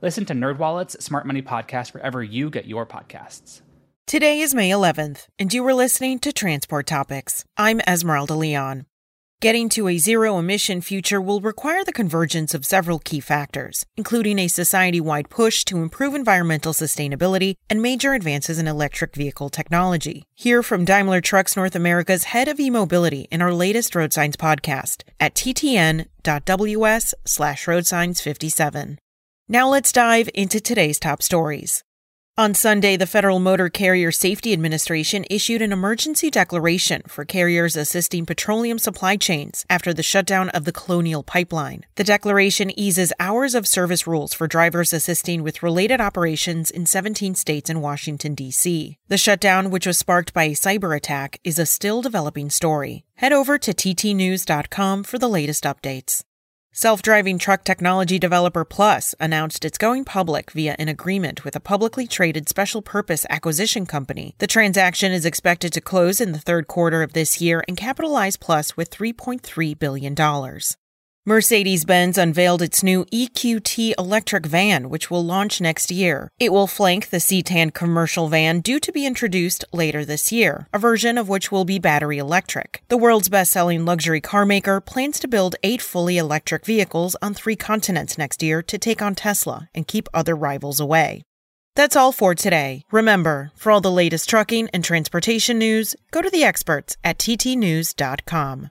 Listen to NerdWallet's Smart Money Podcast wherever you get your podcasts. Today is May 11th, and you are listening to Transport Topics. I'm Esmeralda Leon. Getting to a zero emission future will require the convergence of several key factors, including a society wide push to improve environmental sustainability and major advances in electric vehicle technology. Hear from Daimler Trucks North America's head of e mobility in our latest Road Signs podcast at ttn.ws slash roadsigns57. Now let's dive into today's top stories. On Sunday, the Federal Motor Carrier Safety Administration issued an emergency declaration for carriers assisting petroleum supply chains after the shutdown of the Colonial Pipeline. The declaration eases hours of service rules for drivers assisting with related operations in 17 states and Washington, D.C. The shutdown, which was sparked by a cyber attack, is a still developing story. Head over to ttnews.com for the latest updates. Self driving truck technology developer Plus announced it's going public via an agreement with a publicly traded special purpose acquisition company. The transaction is expected to close in the third quarter of this year and capitalize Plus with $3.3 billion. Mercedes Benz unveiled its new EQT electric van, which will launch next year. It will flank the Citan commercial van due to be introduced later this year, a version of which will be battery electric. The world's best selling luxury car maker plans to build eight fully electric vehicles on three continents next year to take on Tesla and keep other rivals away. That's all for today. Remember, for all the latest trucking and transportation news, go to the experts at ttnews.com.